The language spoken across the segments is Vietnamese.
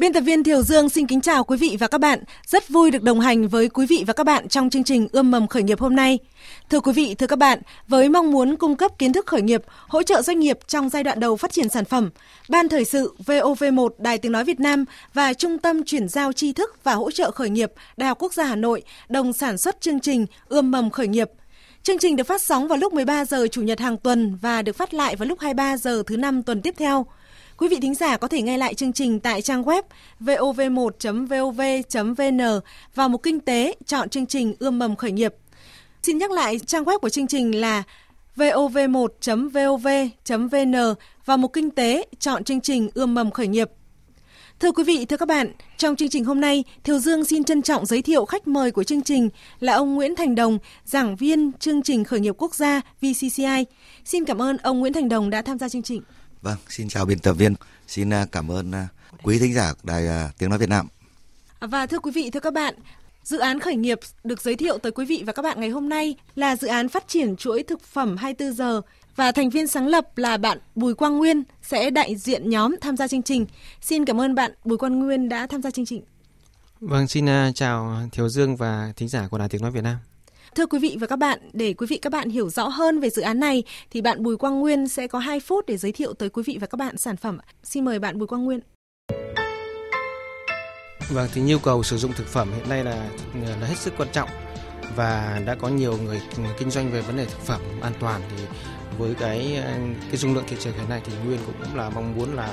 Biên tập viên Thiều Dương xin kính chào quý vị và các bạn. Rất vui được đồng hành với quý vị và các bạn trong chương trình Ươm mầm khởi nghiệp hôm nay. Thưa quý vị, thưa các bạn, với mong muốn cung cấp kiến thức khởi nghiệp, hỗ trợ doanh nghiệp trong giai đoạn đầu phát triển sản phẩm, Ban Thời sự VOV1 Đài Tiếng Nói Việt Nam và Trung tâm Chuyển giao tri thức và hỗ trợ khởi nghiệp Đại học Quốc gia Hà Nội đồng sản xuất chương trình Ươm mầm khởi nghiệp. Chương trình được phát sóng vào lúc 13 giờ Chủ nhật hàng tuần và được phát lại vào lúc 23 giờ thứ năm tuần tiếp theo. Quý vị thính giả có thể nghe lại chương trình tại trang web vov1.vov.vn và mục kinh tế chọn chương trình ươm mầm khởi nghiệp. Xin nhắc lại trang web của chương trình là vov1.vov.vn và mục kinh tế chọn chương trình ươm mầm khởi nghiệp. Thưa quý vị, thưa các bạn, trong chương trình hôm nay, Thiều Dương xin trân trọng giới thiệu khách mời của chương trình là ông Nguyễn Thành Đồng, giảng viên chương trình khởi nghiệp quốc gia VCCI. Xin cảm ơn ông Nguyễn Thành Đồng đã tham gia chương trình. Vâng, xin chào biên tập viên. Xin à, cảm ơn à, quý thính giả Đài à, Tiếng Nói Việt Nam. Và thưa quý vị, thưa các bạn, Dự án khởi nghiệp được giới thiệu tới quý vị và các bạn ngày hôm nay là dự án phát triển chuỗi thực phẩm 24 giờ và thành viên sáng lập là bạn Bùi Quang Nguyên sẽ đại diện nhóm tham gia chương trình. Xin cảm ơn bạn Bùi Quang Nguyên đã tham gia chương trình. Vâng, xin chào Thiếu Dương và thính giả của Đài Tiếng Nói Việt Nam. Thưa quý vị và các bạn, để quý vị các bạn hiểu rõ hơn về dự án này thì bạn Bùi Quang Nguyên sẽ có 2 phút để giới thiệu tới quý vị và các bạn sản phẩm. Xin mời bạn Bùi Quang Nguyên. Vâng, thì nhu cầu sử dụng thực phẩm hiện nay là là hết sức quan trọng và đã có nhiều người kinh doanh về vấn đề thực phẩm an toàn thì với cái ờ, cái dung lượng thị trường hiện nay thì Nguyên cũng là mong muốn là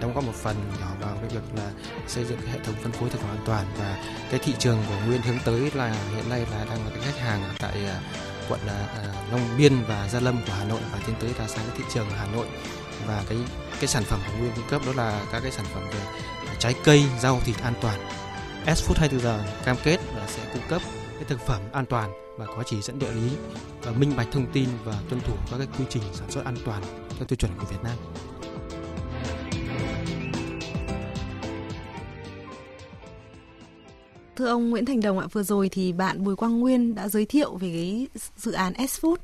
đóng góp một phần nhỏ vào cái việc là xây dựng hệ thống phân phối thực phẩm an toàn và cái thị trường của Nguyên hướng tới là hiện nay là đang là cái khách hàng tại ờ, quận ờ, Long Biên và Gia Lâm của Hà Nội và tiến tới là sang cái thị trường Hà Nội và cái cái sản phẩm của Nguyên cung cấp đó là các cái sản phẩm về trái cây, rau thịt an toàn. S Food 24 giờ cam kết là sẽ cung cấp cái thực phẩm an toàn và có chỉ dẫn địa lý và minh bạch thông tin và tuân thủ các cái quy trình sản xuất an toàn theo tiêu chuẩn của Việt Nam. Thưa ông Nguyễn Thành Đồng ạ, vừa rồi thì bạn Bùi Quang Nguyên đã giới thiệu về cái dự án S Food.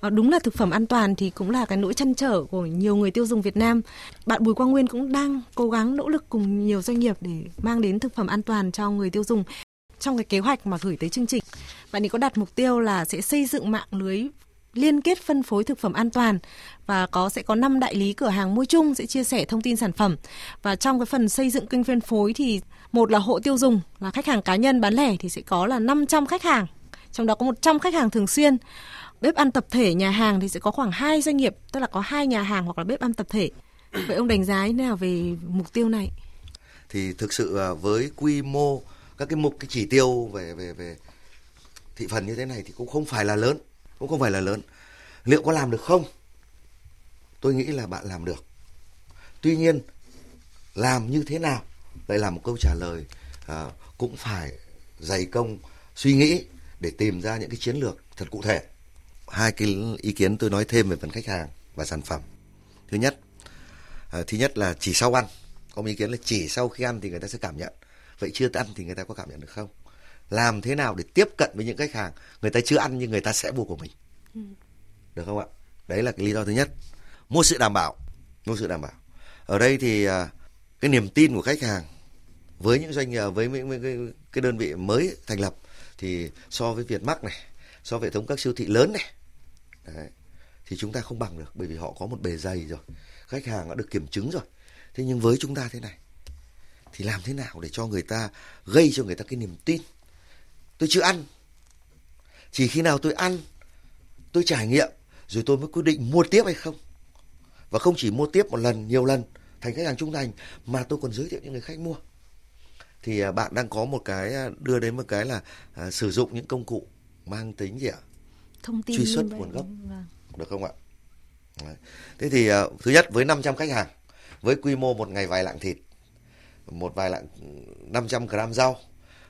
Ờ, đúng là thực phẩm an toàn thì cũng là cái nỗi chăn trở của nhiều người tiêu dùng Việt Nam. Bạn Bùi Quang Nguyên cũng đang cố gắng nỗ lực cùng nhiều doanh nghiệp để mang đến thực phẩm an toàn cho người tiêu dùng trong cái kế hoạch mà gửi tới chương trình. Bạn ấy có đặt mục tiêu là sẽ xây dựng mạng lưới liên kết phân phối thực phẩm an toàn và có sẽ có 5 đại lý cửa hàng mua chung sẽ chia sẻ thông tin sản phẩm. Và trong cái phần xây dựng kênh phân phối thì một là hộ tiêu dùng là khách hàng cá nhân bán lẻ thì sẽ có là 500 khách hàng. Trong đó có 100 khách hàng thường xuyên. Bếp ăn tập thể nhà hàng thì sẽ có khoảng 2 doanh nghiệp, tức là có hai nhà hàng hoặc là bếp ăn tập thể. Vậy ông đánh giá như thế nào về mục tiêu này? Thì thực sự à, với quy mô các cái mục cái chỉ tiêu về về về thị phần như thế này thì cũng không phải là lớn cũng không phải là lớn. Liệu có làm được không? Tôi nghĩ là bạn làm được. Tuy nhiên làm như thế nào lại là một câu trả lời à, cũng phải dày công suy nghĩ để tìm ra những cái chiến lược thật cụ thể. Hai cái ý kiến tôi nói thêm về phần khách hàng và sản phẩm. Thứ nhất à, thứ nhất là chỉ sau ăn. Có một ý kiến là chỉ sau khi ăn thì người ta sẽ cảm nhận vậy chưa ăn thì người ta có cảm nhận được không? Làm thế nào để tiếp cận với những khách hàng? Người ta chưa ăn nhưng người ta sẽ mua của mình. Ừ. được không ạ? Đấy là cái lý do thứ nhất. Mua sự đảm bảo. Mua sự đảm bảo. Ở đây thì à, cái niềm tin của khách hàng với những doanh nghiệp với những cái, cái đơn vị mới thành lập thì so với Việt Max này so với hệ thống các siêu thị lớn này đấy, thì chúng ta không bằng được bởi vì họ có một bề dày rồi. Khách hàng đã được kiểm chứng rồi. Thế nhưng với chúng ta thế này thì làm thế nào để cho người ta gây cho người ta cái niềm tin? Tôi chưa ăn. Chỉ khi nào tôi ăn tôi trải nghiệm rồi tôi mới quyết định mua tiếp hay không. Và không chỉ mua tiếp một lần nhiều lần thành khách hàng trung thành mà tôi còn giới thiệu những người khách mua. Thì à, bạn đang có một cái à, đưa đến một cái là à, sử dụng những công cụ mang tính gì ạ? Thông tin truy xuất nguồn gốc. vâng. được không ạ? Đấy. thế thì à, thứ nhất với 500 khách hàng với quy mô một ngày vài lạng thịt một vài lạng 500 gram rau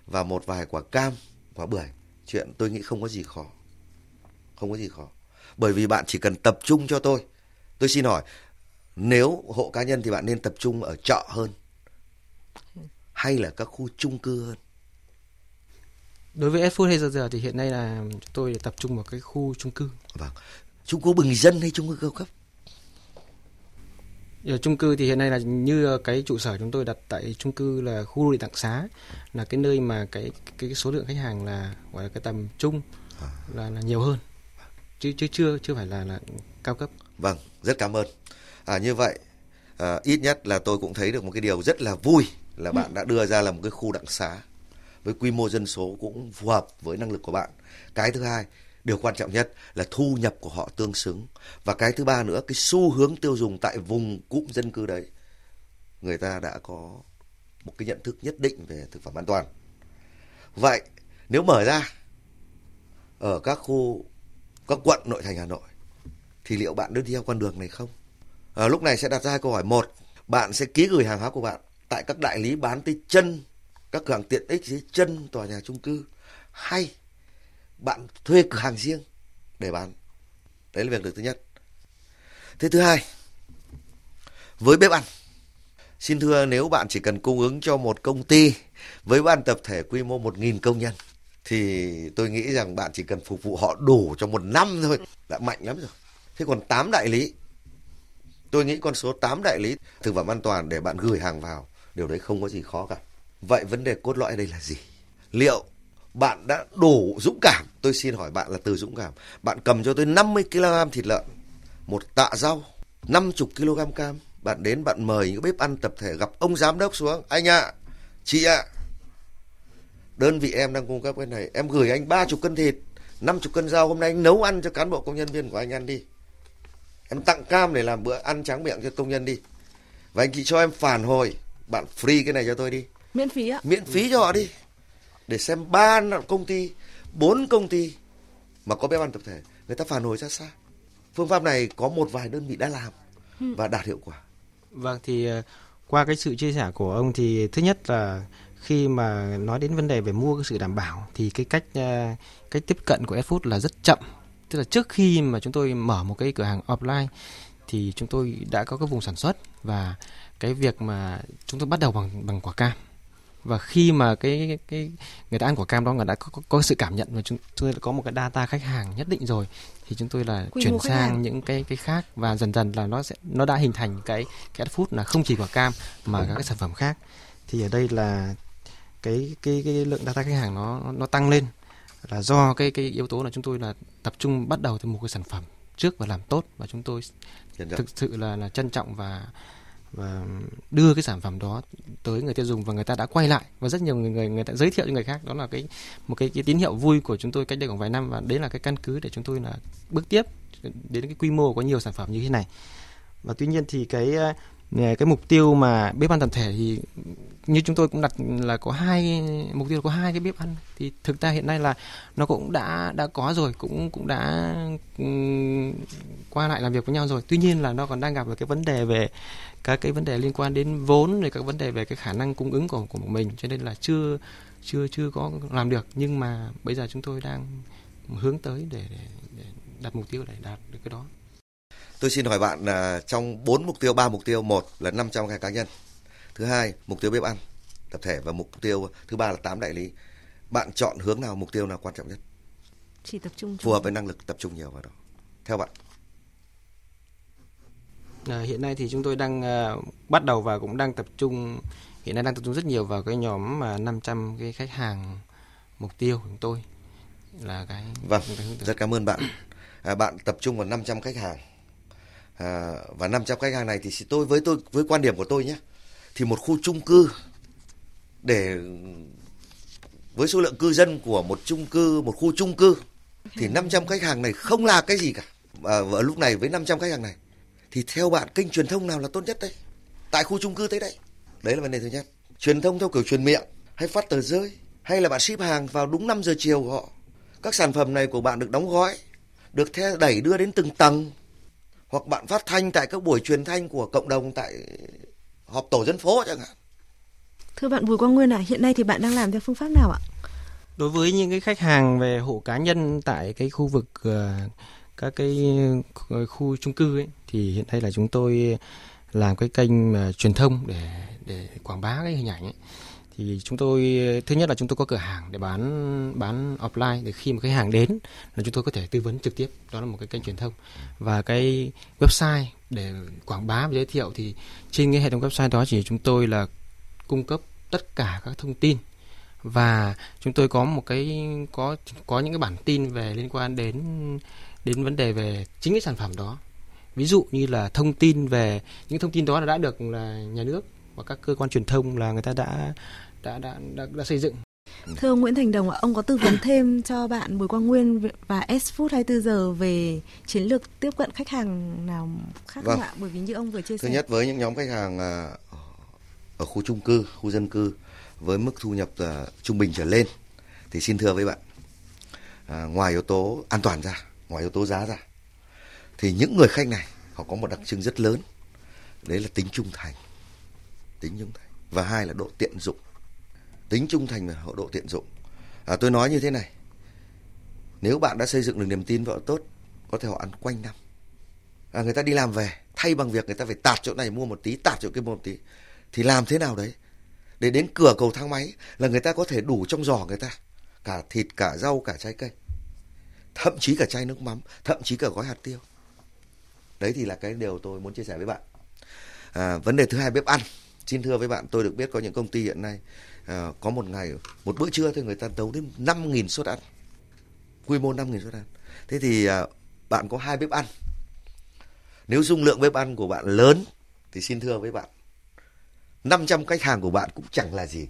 và một vài quả cam quả bưởi. Chuyện tôi nghĩ không có gì khó. Không có gì khó. Bởi vì bạn chỉ cần tập trung cho tôi. Tôi xin hỏi nếu hộ cá nhân thì bạn nên tập trung ở chợ hơn hay là các khu chung cư hơn? Đối với Food hay giờ giờ thì hiện nay là tôi tập trung vào cái khu chung cư. Vâng. Chung cư bình dân hay chung cư cao cấp ở chung cư thì hiện nay là như cái trụ sở chúng tôi đặt tại chung cư là khu đô thị Đặng Xá là cái nơi mà cái cái số lượng khách hàng là gọi là cái tầm trung à. là là nhiều hơn chứ chứ chưa chưa phải là là cao cấp. Vâng, rất cảm ơn. À như vậy à, ít nhất là tôi cũng thấy được một cái điều rất là vui là ừ. bạn đã đưa ra là một cái khu đặng xá với quy mô dân số cũng phù hợp với năng lực của bạn. Cái thứ hai, điều quan trọng nhất là thu nhập của họ tương xứng. Và cái thứ ba nữa cái xu hướng tiêu dùng tại vùng cụm dân cư đấy người ta đã có một cái nhận thức nhất định về thực phẩm an toàn. Vậy nếu mở ra ở các khu các quận nội thành hà nội thì liệu bạn đi theo con đường này không? À, lúc này sẽ đặt ra câu hỏi. Một bạn sẽ ký gửi hàng hóa của bạn tại các đại lý bán tới chân các cửa hàng tiện ích dưới chân tòa nhà chung cư hay bạn thuê cửa hàng riêng để bán. Đấy là việc được thứ nhất. Thế thứ hai, với bếp ăn, xin thưa nếu bạn chỉ cần cung ứng cho một công ty với ban tập thể quy mô 1.000 công nhân, thì tôi nghĩ rằng bạn chỉ cần phục vụ họ đủ cho một năm thôi đã mạnh lắm rồi. Thế còn 8 đại lý, tôi nghĩ con số 8 đại lý thực phẩm an toàn để bạn gửi hàng vào, điều đấy không có gì khó cả. Vậy vấn đề cốt lõi đây là gì? Liệu bạn đã đủ dũng cảm. Tôi xin hỏi bạn là từ dũng cảm. Bạn cầm cho tôi 50 kg thịt lợn một tạ rau 50 kg cam. Bạn đến bạn mời những bếp ăn tập thể gặp ông giám đốc xuống. Anh ạ à, chị ạ. À, đơn vị em đang cung cấp cái này. Em gửi anh 30 cân thịt 50 cân rau. Hôm nay anh nấu ăn cho cán bộ công nhân viên của anh ăn đi. Em tặng cam để làm bữa ăn tráng miệng cho công nhân đi. Và anh chị cho em phản hồi. Bạn free cái này cho tôi đi. Miễn phí ạ. Miễn phí cho họ đi để xem ba công ty, bốn công ty mà có bếp ăn tập thể, người ta phản hồi ra sao. Phương pháp này có một vài đơn vị đã làm ừ. và đạt hiệu quả. Vâng thì ờ, qua cái sự chia sẻ của ông thì thứ nhất là khi mà nói đến vấn đề về mua cái sự đảm bảo thì cái cách ờ, cách tiếp cận của Food là rất chậm. Tức là trước khi mà chúng tôi mở một cái cửa hàng offline thì chúng tôi đã có cái vùng sản xuất và cái việc mà chúng tôi bắt đầu bằng bằng quả cam và khi mà cái, cái, người ta ăn quả cam đó người đã có, có, có sự cảm nhận và chúng tôi đã có một cái data khách hàng nhất định rồi thì chúng tôi là Quy chuyển sang hàng. những cái cái khác và dần dần là nó sẽ nó đã hình thành cái cái food là không chỉ quả cam mà các cái sản phẩm khác thì ở đây là cái cái cái lượng data khách hàng nó nó tăng lên là do cái cái yếu tố là chúng tôi là tập trung bắt đầu từ một cái sản phẩm trước và làm tốt và chúng tôi thực sự là là trân trọng và và đưa cái sản phẩm đó tới người tiêu dùng và người ta đã quay lại. Và rất nhiều người người, người ta giới thiệu cho người khác. Đó là cái một cái, cái tín hiệu vui của chúng tôi cách đây khoảng vài năm. Và đấy là cái căn cứ để chúng tôi là bước tiếp đến cái quy mô có nhiều sản phẩm như thế này. Và tuy nhiên thì cái cái mục tiêu mà bếp ăn tập thể thì như chúng tôi cũng đặt là có hai mục tiêu có hai cái bếp ăn. Thì thực ra hiện nay là nó cũng đã đã có rồi cũng cũng đã um, qua lại làm việc với nhau rồi. Tuy nhiên là nó còn đang gặp được cái vấn đề về các cái vấn đề liên quan đến vốn rồi các vấn đề về cái khả năng cung ứng của của mình cho nên là chưa chưa chưa có làm được. Nhưng mà bây giờ chúng tôi đang hướng tới để, để, để đặt mục tiêu để đạt được cái đó. Tôi xin hỏi bạn là trong 4 mục tiêu, 3 mục tiêu, một là 500 cái cá nhân. Thứ hai, mục tiêu bếp ăn tập thể và mục tiêu thứ ba là 8 đại lý. Bạn chọn hướng nào, mục tiêu nào quan trọng nhất? Chỉ tập trung phù hợp với năng lực tập trung nhiều vào đó. Theo bạn? À, hiện nay thì chúng tôi đang uh, bắt đầu và cũng đang tập trung hiện nay đang tập trung rất nhiều vào cái nhóm mà 500 cái khách hàng mục tiêu của chúng tôi là cái Vâng, rất cảm ơn bạn. À, bạn tập trung vào 500 khách hàng à, và 500 khách hàng này thì tôi với tôi với quan điểm của tôi nhé thì một khu chung cư để với số lượng cư dân của một chung cư một khu chung cư thì 500 khách hàng này không là cái gì cả. À, và lúc này với 500 khách hàng này thì theo bạn kênh truyền thông nào là tốt nhất đây? Tại khu chung cư thế đấy đấy là vấn đề thứ nhất. Truyền thông theo kiểu truyền miệng hay phát tờ rơi hay là bạn ship hàng vào đúng 5 giờ chiều của họ. Các sản phẩm này của bạn được đóng gói được theo đẩy đưa đến từng tầng hoặc bạn phát thanh tại các buổi truyền thanh của cộng đồng tại họp tổ dân phố chẳng hạn. Thưa bạn Bùi Quang Nguyên ạ, à, hiện nay thì bạn đang làm theo phương pháp nào ạ? đối với những cái khách hàng về hộ cá nhân tại cái khu vực uh, các cái khu chung cư ấy thì hiện nay là chúng tôi làm cái kênh mà truyền thông để để quảng bá cái hình ảnh ấy thì chúng tôi, thứ nhất là chúng tôi có cửa hàng để bán bán offline để khi mà khách hàng đến là chúng tôi có thể tư vấn trực tiếp. Đó là một cái kênh truyền thông. Và cái website để quảng bá và giới thiệu thì trên cái hệ thống website đó chỉ chúng tôi là cung cấp tất cả các thông tin. Và chúng tôi có một cái, có có những cái bản tin về liên quan đến đến vấn đề về chính cái sản phẩm đó. Ví dụ như là thông tin về, những thông tin đó là đã được là nhà nước và các cơ quan truyền thông là người ta đã đã đã đã, đã xây dựng Thưa ông Nguyễn Thành Đồng ạ, ông có tư vấn thêm cho bạn Bùi Quang Nguyên và S Food 24 giờ về chiến lược tiếp cận khách hàng nào khác vâng. không ạ? Bởi vì như ông vừa chia sẻ. Thứ nhất với những nhóm khách hàng à, ở khu chung cư, khu dân cư với mức thu nhập uh, trung bình trở lên thì xin thưa với bạn à, ngoài yếu tố an toàn ra, ngoài yếu tố giá ra thì những người khách này họ có một đặc trưng rất lớn đấy là tính trung thành tính trung thành và hai là độ tiện dụng. Tính trung thành và độ tiện dụng. À, tôi nói như thế này. Nếu bạn đã xây dựng được niềm tin vợ tốt có thể họ ăn quanh năm. À, người ta đi làm về thay bằng việc người ta phải tạt chỗ này mua một tí tạt chỗ kia mua một tí. Thì làm thế nào đấy? Để đến cửa cầu thang máy là người ta có thể đủ trong giỏ người ta. Cả thịt cả rau cả trái cây. Thậm chí cả chai nước mắm thậm chí cả gói hạt tiêu. Đấy thì là cái điều tôi muốn chia sẻ với bạn. À, vấn đề thứ hai bếp ăn xin thưa với bạn tôi được biết có những công ty hiện nay à, có một ngày một bữa trưa thì người ta nấu đến 5.000 suất ăn. Quy mô 5.000 suất ăn. Thế thì à, bạn có hai bếp ăn. Nếu dung lượng bếp ăn của bạn lớn thì xin thưa với bạn 500 khách hàng của bạn cũng chẳng là gì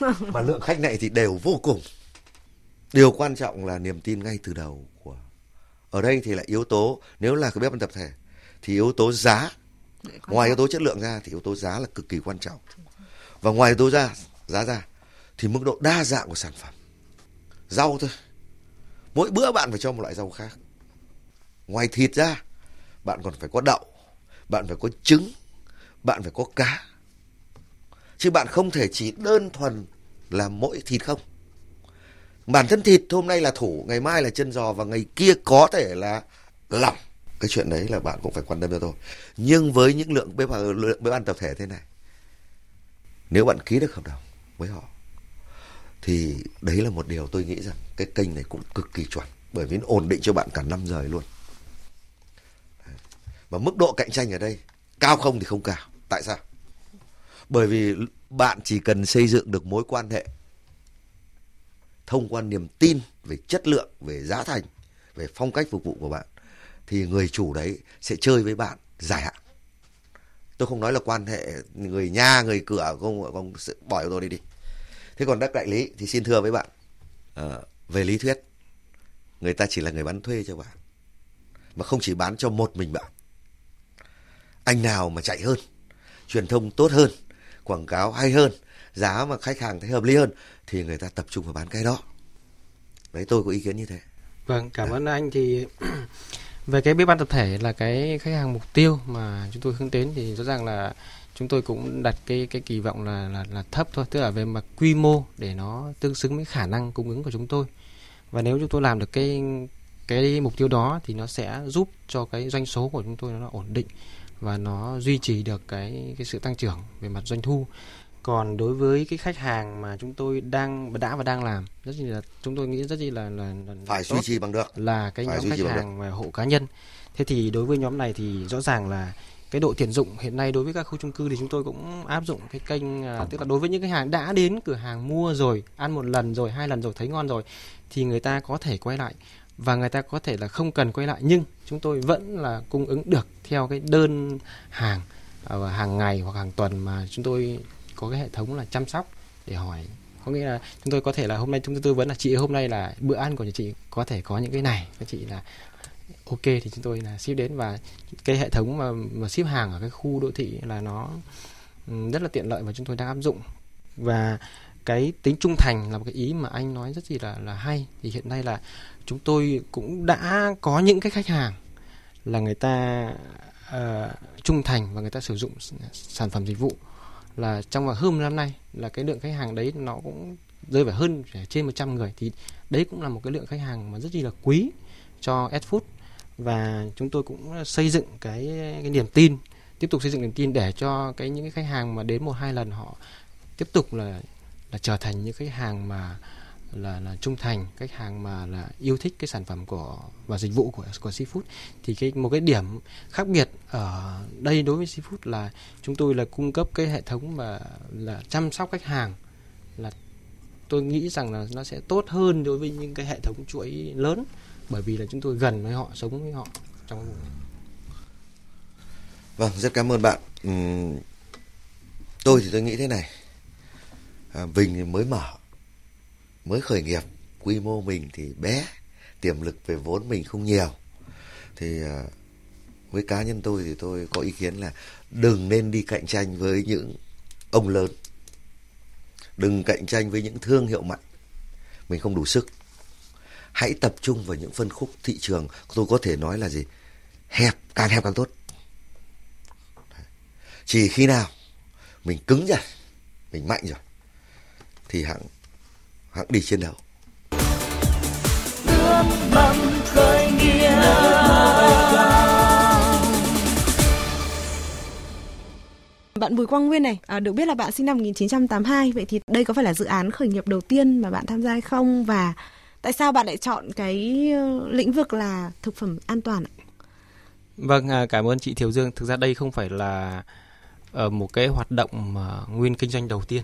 mà lượng khách này thì đều vô cùng. Điều quan trọng là niềm tin ngay từ đầu của ở đây thì là yếu tố nếu là cái bếp ăn tập thể thì yếu tố giá ngoài yếu tố chất lượng ra thì yếu tố giá là cực kỳ quan trọng. Và ngoài yếu tố ra, giá ra thì mức độ đa dạng của sản phẩm. Rau thôi. Mỗi bữa bạn phải cho một loại rau khác. Ngoài thịt ra, bạn còn phải có đậu, bạn phải có trứng, bạn phải có cá. Chứ bạn không thể chỉ đơn thuần là mỗi thịt không. Bản thân thịt hôm nay là thủ, ngày mai là chân giò và ngày kia có thể là lỏng cái chuyện đấy là bạn cũng phải quan tâm cho tôi. Nhưng với những lượng bếp lượng bếp ăn tập thể thế này, nếu bạn ký được hợp đồng với họ, thì đấy là một điều tôi nghĩ rằng cái kênh này cũng cực kỳ chuẩn, bởi vì nó ổn định cho bạn cả năm giờ luôn. Và mức độ cạnh tranh ở đây, cao không thì không cao. Tại sao? Bởi vì bạn chỉ cần xây dựng được mối quan hệ thông qua niềm tin về chất lượng, về giá thành, về phong cách phục vụ của bạn thì người chủ đấy sẽ chơi với bạn. Dài hạn. Tôi không nói là quan hệ người nhà người cửa không không bỏ tôi đi đi. Thế còn đất đại lý thì xin thưa với bạn à, về lý thuyết người ta chỉ là người bán thuê cho bạn mà không chỉ bán cho một mình bạn. Anh nào mà chạy hơn truyền thông tốt hơn quảng cáo hay hơn giá mà khách hàng thấy hợp lý hơn thì người ta tập trung vào bán cái đó. Đấy tôi có ý kiến như thế. Vâng cảm à. ơn anh. Thì về cái bếp ăn tập thể là cái khách hàng mục tiêu mà chúng tôi hướng đến thì rõ ràng là chúng tôi cũng đặt cái cái kỳ vọng là là, là thấp thôi. Tức là về mặt quy mô để nó tương xứng với khả năng cung ứng của chúng tôi. Và nếu chúng tôi làm được cái cái mục tiêu đó thì nó sẽ giúp cho cái doanh số của chúng tôi nó ổn định và nó duy trì được cái cái sự tăng trưởng về mặt doanh thu còn đối với cái khách hàng mà chúng tôi đang đã và đang làm rất là chúng tôi nghĩ rất là là, là phải duy trì bằng được. là cái phải nhóm khách hàng và hộ cá nhân. Thế thì đối với nhóm này thì rõ ràng là cái độ tiện dụng hiện nay đối với các khu chung cư thì chúng tôi cũng áp dụng cái kênh à, tức là đối với những khách hàng đã đến cửa hàng mua rồi ăn một lần rồi hai lần rồi thấy ngon rồi thì người ta có thể quay lại. Và người ta có thể là không cần quay lại nhưng chúng tôi vẫn là cung ứng được theo cái đơn hàng à, hàng ngày hoặc hàng tuần mà chúng tôi có cái hệ thống là chăm sóc để hỏi. Có nghĩa là chúng tôi có thể là hôm nay chúng tôi tư vấn là chị hôm nay là bữa ăn của nhà chị có thể có những cái này. Các chị là ok thì chúng tôi là ship đến và cái hệ thống mà, mà ship hàng ở cái khu đô thị là nó ừ, rất là tiện lợi và chúng tôi đang áp dụng. Và cái tính trung thành là một cái ý mà anh nói rất gì là là hay. Thì hiện nay là chúng tôi cũng đã có những cái khách hàng là người ta uh, trung thành và người ta sử dụng sản phẩm dịch vụ là trong vòng hơn năm nay là cái lượng khách hàng đấy nó cũng rơi vào hơn trên 100 người, thì đấy cũng là một cái lượng khách hàng mà rất là quý cho Adfood. Và chúng tôi cũng xây dựng cái cái niềm tin, tiếp tục xây dựng niềm tin để cho cái những cái khách hàng mà đến một hai lần họ tiếp tục là là trở thành những khách hàng mà là là trung thành khách hàng mà là yêu thích cái sản phẩm của và dịch vụ của của seafood thì cái một cái điểm khác biệt ở đây đối với seafood là chúng tôi là cung cấp cái hệ thống mà là chăm sóc khách hàng là tôi nghĩ rằng là nó sẽ tốt hơn đối với những cái hệ thống chuỗi lớn bởi vì là chúng tôi gần với họ sống với họ trong vùng này. Vâng, rất cảm ơn bạn. Uhm, tôi thì tôi nghĩ thế này. À, Vinh thì mới mở, mới khởi nghiệp, quy mô mình thì bé, tiềm lực về vốn mình không nhiều. Thì à, với cá nhân tôi thì tôi có ý kiến là đừng nên đi cạnh tranh với những ông lớn. Đừng cạnh tranh với những thương hiệu mạnh. Mình không đủ sức. Hãy tập trung vào những phân khúc thị trường tôi có thể nói là gì? Hẹp, càng hẹp càng tốt chỉ khi nào mình cứng rồi mình mạnh rồi thì hãng hãng đi chiến đấu khởi Bạn Bùi Quang Nguyên này, à, được biết là bạn sinh năm 1982, vậy thì đây có phải là dự án khởi nghiệp đầu tiên mà bạn tham gia hay không và tại sao bạn lại chọn cái ờ, lĩnh vực là thực phẩm an toàn ạ? Vâng, à, cảm ơn chị Thiều Dương. Thực ra đây không phải là ở một cái hoạt động mà nguyên kinh doanh đầu tiên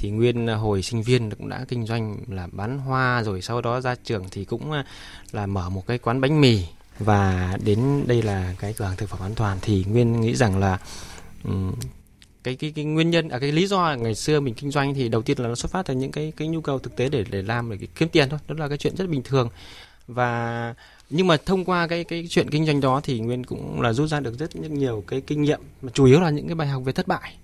thì nguyên hồi sinh viên cũng đã kinh doanh là bán hoa rồi sau đó ra trường thì cũng à, là mở một cái quán bánh mì. Và đến đây là cái cửa hàng thực phẩm an toàn thì nguyên nghĩ rằng là um, cái cái cái nguyên nhân à cái lý do ngày xưa mình kinh doanh thì đầu tiên là nó xuất phát từ những cái cái nhu cầu thực tế để để làm để kiếm tiền thôi. Đó là cái chuyện rất bình thường. Và nhưng mà thông qua cái cái chuyện kinh doanh đó thì nguyên cũng là rút ra được rất nhiều cái kinh nghiệm. Mà chủ yếu là những cái bài học về thất bại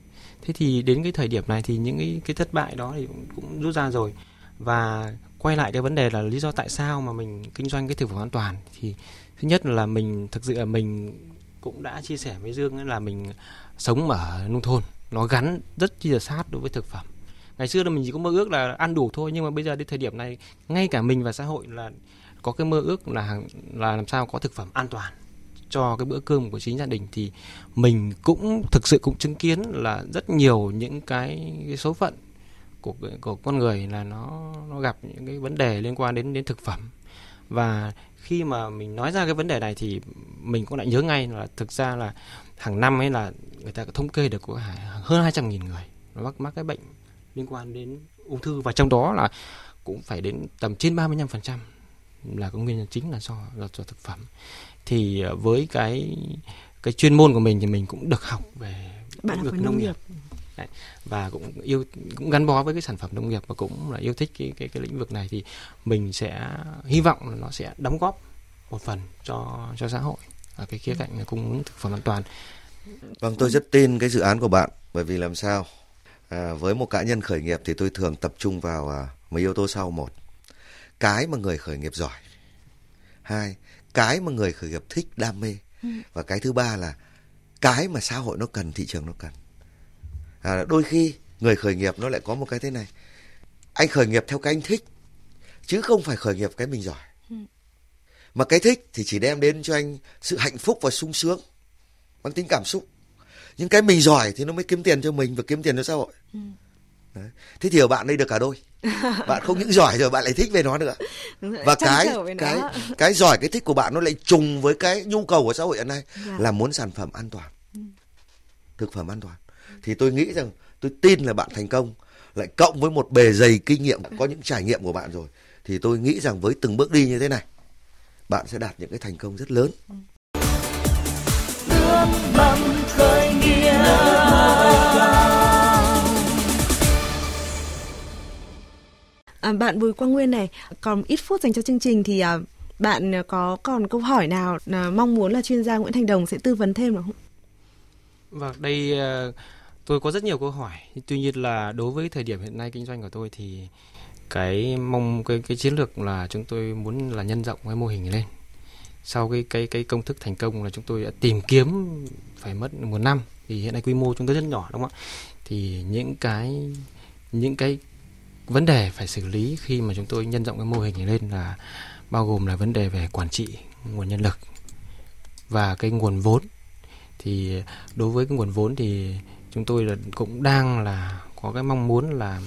thế thì đến cái thời điểm này thì những cái cái thất bại đó thì cũng, cũng rút ra rồi. Và quay lại cái vấn đề là lý do tại sao mà mình kinh doanh cái thực phẩm an toàn thì thứ nhất là mình thực sự là mình cũng đã chia sẻ với Dương là mình sống ở nông thôn nó gắn rất chi là sát đối với thực phẩm. Ngày xưa là mình chỉ có mơ ước là ăn đủ thôi nhưng mà bây giờ đến thời điểm này ngay cả mình và xã hội là có cái mơ ước là là làm sao có thực phẩm an toàn cho cái bữa cơm của chính gia đình thì mình cũng thực sự cũng chứng kiến là rất nhiều những cái, cái số phận của của con người là nó nó gặp những cái vấn đề liên quan đến đến thực phẩm. Và khi mà mình nói ra cái vấn đề này thì mình cũng lại nhớ ngay là thực ra là hàng năm ấy là người ta có thống kê được có hơn 200 nghìn người mắc mắc cái bệnh liên quan đến ung thư. Và trong đó là cũng phải đến tầm trên 35% là cái nguyên nhân chính là do là do thực phẩm thì ờ, với cái cái chuyên môn của mình thì mình cũng được học về bạn học về nông nghiệp Đấy. và cũng yêu cũng gắn bó với cái sản phẩm nông nghiệp và cũng là yêu thích cái cái cái lĩnh vực này thì mình sẽ hy vọng là nó sẽ đóng góp một phần cho cho xã hội ở cái khía cạnh cung ứng thực phẩm an toàn. Vâng, tôi rất tin cái dự án của bạn bởi vì làm sao à, với một cá nhân khởi nghiệp thì tôi thường tập trung vào à, mấy yếu tố sau một cái mà người khởi nghiệp giỏi hai cái mà người khởi nghiệp thích đam mê ừ. và cái thứ ba là cái mà xã hội nó cần thị trường nó cần à, đôi khi người khởi nghiệp nó lại có một cái thế này anh khởi nghiệp theo cái anh thích chứ không phải khởi nghiệp cái mình giỏi ừ. mà cái thích thì chỉ đem đến cho anh sự hạnh phúc và sung sướng bằng tính cảm xúc nhưng cái mình giỏi thì nó mới kiếm tiền cho mình và kiếm tiền cho xã hội ừ. Đấy. thế thì ở bạn đây được cả đôi. Bạn không những giỏi rồi bạn lại thích về nó nữa. Và cái cái cái giỏi cái thích của bạn nó lại trùng với cái nhu cầu của xã hội hiện nay dạ. là muốn sản phẩm an toàn. Ừ. thực phẩm an toàn. Thì tôi nghĩ rằng tôi tin là bạn thành công. Lại cộng với một bề dày kinh nghiệm có những trải nghiệm của bạn rồi thì tôi nghĩ rằng với từng bước đi như thế này bạn sẽ đạt những cái thành công rất lớn. Ước mong khởi nghiệp À, bạn Bùi Quang Nguyên này, còn ít phút dành cho chương trình thì à, bạn có còn câu hỏi nào à, mong muốn là chuyên gia Nguyễn Thành Đồng sẽ tư vấn thêm được không? Vâng, đây à, tôi có rất nhiều câu hỏi. Tuy nhiên là đối với thời điểm hiện nay kinh doanh của tôi thì cái mong cái cái chiến lược là chúng tôi muốn là nhân rộng cái mô hình này lên. Sau cái cái cái công thức thành công là chúng tôi đã tìm kiếm phải mất một năm thì hiện nay quy mô chúng tôi rất nhỏ đúng không ạ? Thì những cái những cái vấn đề phải xử lý khi mà chúng tôi nhân rộng cái mô hình này lên là bao gồm là vấn đề về quản trị nguồn nhân lực và cái nguồn vốn. Thì đối với cái nguồn vốn thì chúng tôi là cũng đang là có cái mong muốn là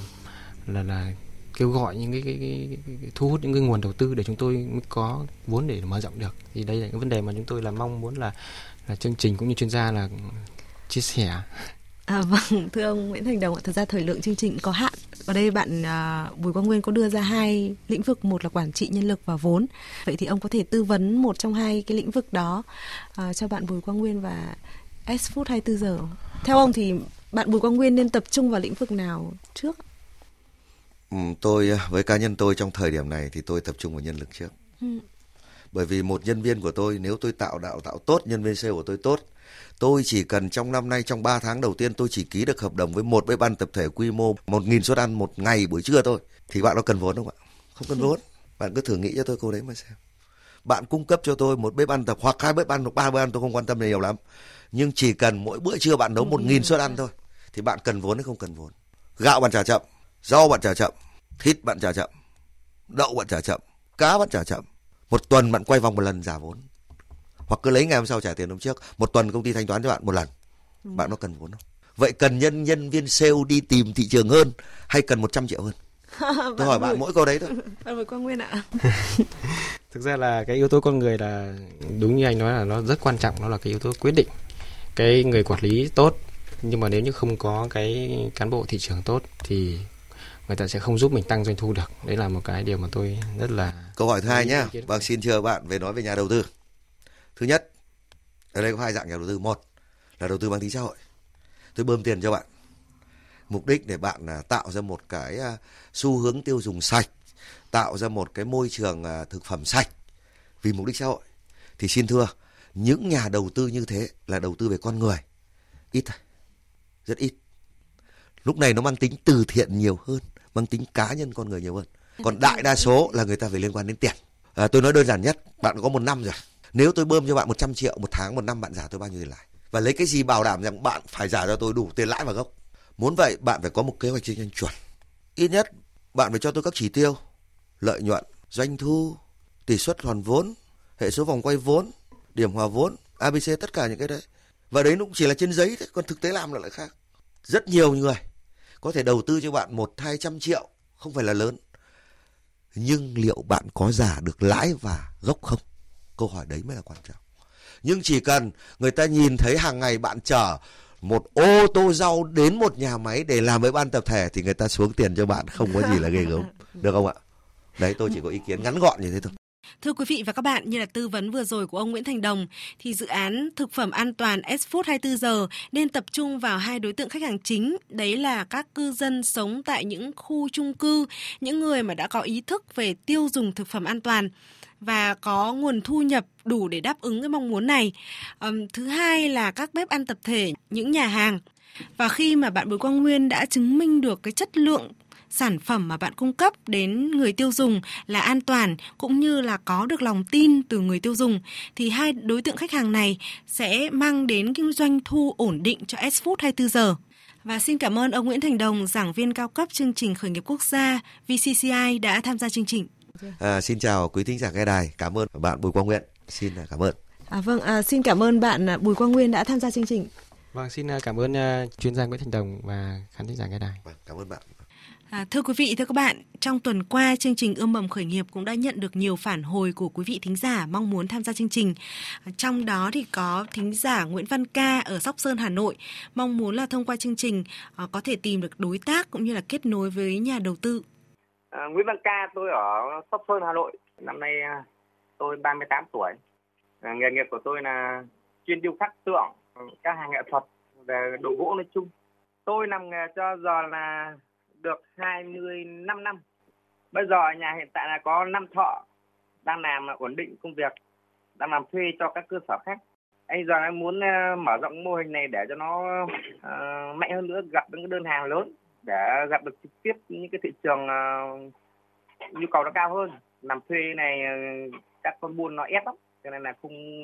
là là kêu gọi những cái, cái, cái, cái thu hút những cái nguồn đầu tư để chúng tôi mới có vốn để mở rộng được. Thì đây là cái vấn đề mà chúng tôi là mong muốn là là chương trình cũng như chuyên gia là chia sẻ. À, vâng, thưa ông Nguyễn Thành Đồng, thực ra thời lượng chương trình có hạn. Ở đây bạn à, Bùi Quang Nguyên có đưa ra hai lĩnh vực, một là quản trị nhân lực và vốn. Vậy thì ông có thể tư vấn một trong hai cái lĩnh vực đó à, cho bạn Bùi Quang Nguyên và S Food 24 giờ. Theo ông thì bạn Bùi Quang Nguyên nên tập trung vào lĩnh vực nào trước? Ừ, tôi à, với cá nhân tôi trong thời điểm này thì tôi tập trung vào nhân lực trước. Ừ. Bởi vì một nhân viên của tôi nếu tôi tạo đạo tạo tốt nhân viên sale của tôi tốt tôi chỉ cần trong năm nay trong 3 tháng đầu tiên tôi chỉ ký được hợp đồng với một bếp ăn tập thể quy mô 1.000 suất ăn một ngày buổi trưa thôi thì bạn có cần vốn không ạ? Không cần vốn. Bạn cứ thử nghĩ cho tôi câu đấy mà xem. Bạn cung cấp cho tôi một bếp ăn tập hoặc hai bếp ăn hoặc ba bếp ăn tôi không quan tâm nhiều lắm. Nhưng chỉ cần mỗi bữa trưa bạn nấu 1.000 suất ăn thôi thì bạn cần vốn hay không cần vốn. Gạo bạn trả chậm, rau bạn trả chậm, thịt bạn trả chậm, đậu bạn trả chậm, cá bạn trả chậm. Một tuần bạn quay vòng một lần giả vốn hoặc cứ lấy ngày hôm sau trả tiền hôm trước. Một tuần công ty thanh toán cho bạn một lần. Ừ. bạn có cần vốn không? Vậy cần nhân nhân viên sale đi tìm thị trường hơn hay cần 100 triệu hơn? Tôi hỏi bạn mỗi câu đấy thôi. Bạn Bùi Quang Nguyên ạ. Thực ra là cái yếu tố con người là đúng như anh nói là nó rất quan trọng nó là cái yếu tố quyết định cái người quản lý tốt. Nhưng mà nếu như không có cái cán bộ thị trường tốt thì người ta sẽ không giúp mình tăng doanh thu được. Đấy là một cái điều mà tôi rất là câu hỏi thứ hai nhá. vâng xin chờ bạn về nói về nhà đầu tư thứ nhất ở đây có hai dạng nhà đầu tư. Một là đầu tư mang tính xã hội. Tôi bơm tiền cho bạn. Mục đích để bạn là tạo ra một cái à, xu hướng tiêu dùng sạch tạo ra một cái môi trường à, thực phẩm sạch vì mục đích xã hội. Thì xin thưa những nhà đầu tư như thế là đầu tư về con người. Ít thôi. Rất ít. Lúc này nó mang tính từ thiện nhiều hơn mang tính cá nhân con người nhiều hơn. Còn đại đa số là người ta phải liên quan đến tiền. À, tôi nói đơn giản nhất bạn có một năm rồi nếu tôi bơm cho bạn 100 triệu, một tháng, một năm bạn trả tôi bao nhiêu tiền lãi và lấy cái gì bảo đảm rằng bạn phải trả cho tôi đủ tiền lãi và gốc? Muốn vậy, bạn phải có một kế hoạch kinh doanh chuẩn. Ít nhất, bạn phải cho tôi các chỉ tiêu. Lợi nhuận, doanh thu, tỷ suất hoàn vốn, hệ số vòng quay vốn, điểm hòa vốn abc tất cả những cái đấy. Và đấy cũng chỉ là trên giấy thôi, còn thực tế làm là lại khác. Rất nhiều người có thể đầu tư cho bạn một, hai trăm triệu, không phải là lớn. Nhưng liệu bạn có giả được lãi và gốc không? Câu hỏi đấy mới là quan trọng. Nhưng chỉ cần người ta nhìn thấy hàng ngày bạn chở một ô tô rau đến một nhà máy để làm với ban tập thể thì người ta xuống tiền cho bạn không có gì là ghê gớm. Được không ạ? Đấy tôi chỉ có ý kiến ngắn gọn như thế thôi. Thưa quý vị và các bạn, như là tư vấn vừa rồi của ông Nguyễn Thành Đồng, thì dự án thực phẩm an toàn S-Food 24 giờ nên tập trung vào hai đối tượng khách hàng chính, đấy là các cư dân sống tại những khu chung cư, những người mà đã có ý thức về tiêu dùng thực phẩm an toàn và có nguồn thu nhập đủ để đáp ứng cái mong muốn này. Um, thứ hai là các bếp ăn tập thể, những nhà hàng. Và khi mà bạn Bùi Quang Nguyên đã chứng minh được cái chất lượng sản phẩm mà bạn cung cấp đến người tiêu dùng là an toàn cũng như là có được lòng tin từ người tiêu dùng thì hai đối tượng khách hàng này sẽ mang đến kinh doanh thu ổn định cho S Food 24 giờ. Và xin cảm ơn ông Nguyễn Thành Đồng, giảng viên cao cấp chương trình khởi nghiệp quốc gia VCCI đã tham gia chương trình. À, xin chào quý thính giả nghe đài, cảm ơn bạn Bùi Quang Nguyễn. Xin cảm ơn. À, vâng, à, xin cảm ơn bạn Bùi Quang Nguyên đã tham gia chương trình. Vâng, xin à, cảm ơn uh, chuyên gia Nguyễn Thành Đồng và khán thính giả nghe đài. Vâng, cảm ơn bạn. À, thưa quý vị, thưa các bạn, trong tuần qua chương trình Ươm mầm khởi nghiệp cũng đã nhận được nhiều phản hồi của quý vị thính giả mong muốn tham gia chương trình. À, trong đó thì có thính giả Nguyễn Văn Ca ở Sóc Sơn Hà Nội mong muốn là thông qua chương trình à, có thể tìm được đối tác cũng như là kết nối với nhà đầu tư. À, Nguyễn Văn Ca, tôi ở Sóc Sơn Hà Nội. Năm nay à, tôi 38 tuổi. À, nghề nghiệp của tôi là chuyên điêu khắc tượng các hàng nghệ thuật về đồ gỗ nói chung. Tôi làm nghề cho giờ là được 25 năm. Bây giờ nhà hiện tại là có 5 thợ đang làm ổn định công việc, đang làm thuê cho các cơ sở khác. Anh giờ em muốn à, mở rộng mô hình này để cho nó uh, mạnh hơn nữa, gặp những đơn hàng lớn để gặp được trực tiếp những cái thị trường uh, nhu cầu nó cao hơn. Làm thuê này ờ, các con buôn nó ép lắm, cho nên là không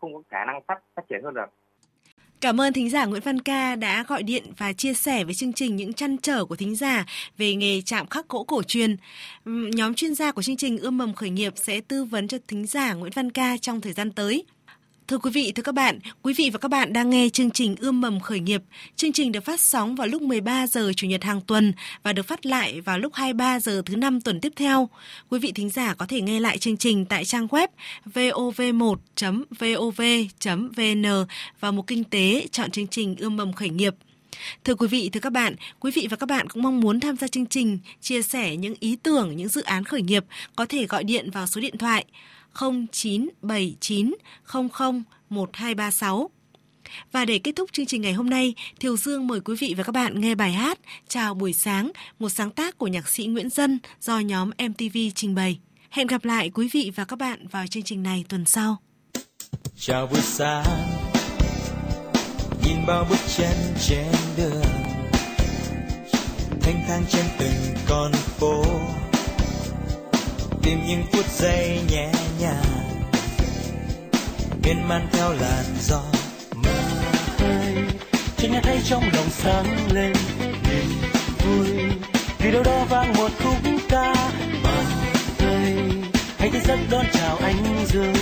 không có khả năng phát phát triển hơn được. Cảm ơn thính giả Nguyễn Văn Ca đã gọi điện và chia sẻ với chương trình những chăn trở của thính giả về nghề chạm khắc gỗ cổ truyền. Nhóm chuyên gia của chương trình Ươm mầm khởi nghiệp sẽ tư vấn cho thính giả Nguyễn Văn Ca trong thời gian tới. Thưa quý vị, thưa các bạn, quý vị và các bạn đang nghe chương trình Ươm mầm khởi nghiệp. Chương trình được phát sóng vào lúc 13 giờ chủ nhật hàng tuần và được phát lại vào lúc 23 giờ thứ năm tuần tiếp theo. Quý vị thính giả có thể nghe lại chương trình tại trang web vov1.vov.vn và một kinh tế chọn chương trình Ươm mầm khởi nghiệp. Thưa quý vị, thưa các bạn, quý vị và các bạn cũng mong muốn tham gia chương trình, chia sẻ những ý tưởng, những dự án khởi nghiệp, có thể gọi điện vào số điện thoại 0979 00 1236. Và để kết thúc chương trình ngày hôm nay, Thiều Dương mời quý vị và các bạn nghe bài hát Chào buổi sáng, một sáng tác của nhạc sĩ Nguyễn Dân do nhóm MTV trình bày. Hẹn gặp lại quý vị và các bạn vào chương trình này tuần sau. Chào buổi sáng, nhìn bao bước chân trên đường, thanh thang trên từng con phố tìm những phút giây nhẹ nhà. Miên man theo làn gió mơ hơi chỉ nghe thấy trong lòng sáng lên niềm vui. Vì đâu đó vang một khúc ca mà ơi hãy thức giấc đón chào ánh dương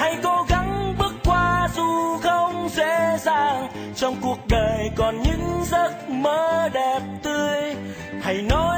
hãy cố gắng bước qua dù không dễ dàng. Trong cuộc đời còn những giấc mơ đẹp tươi. Hãy nói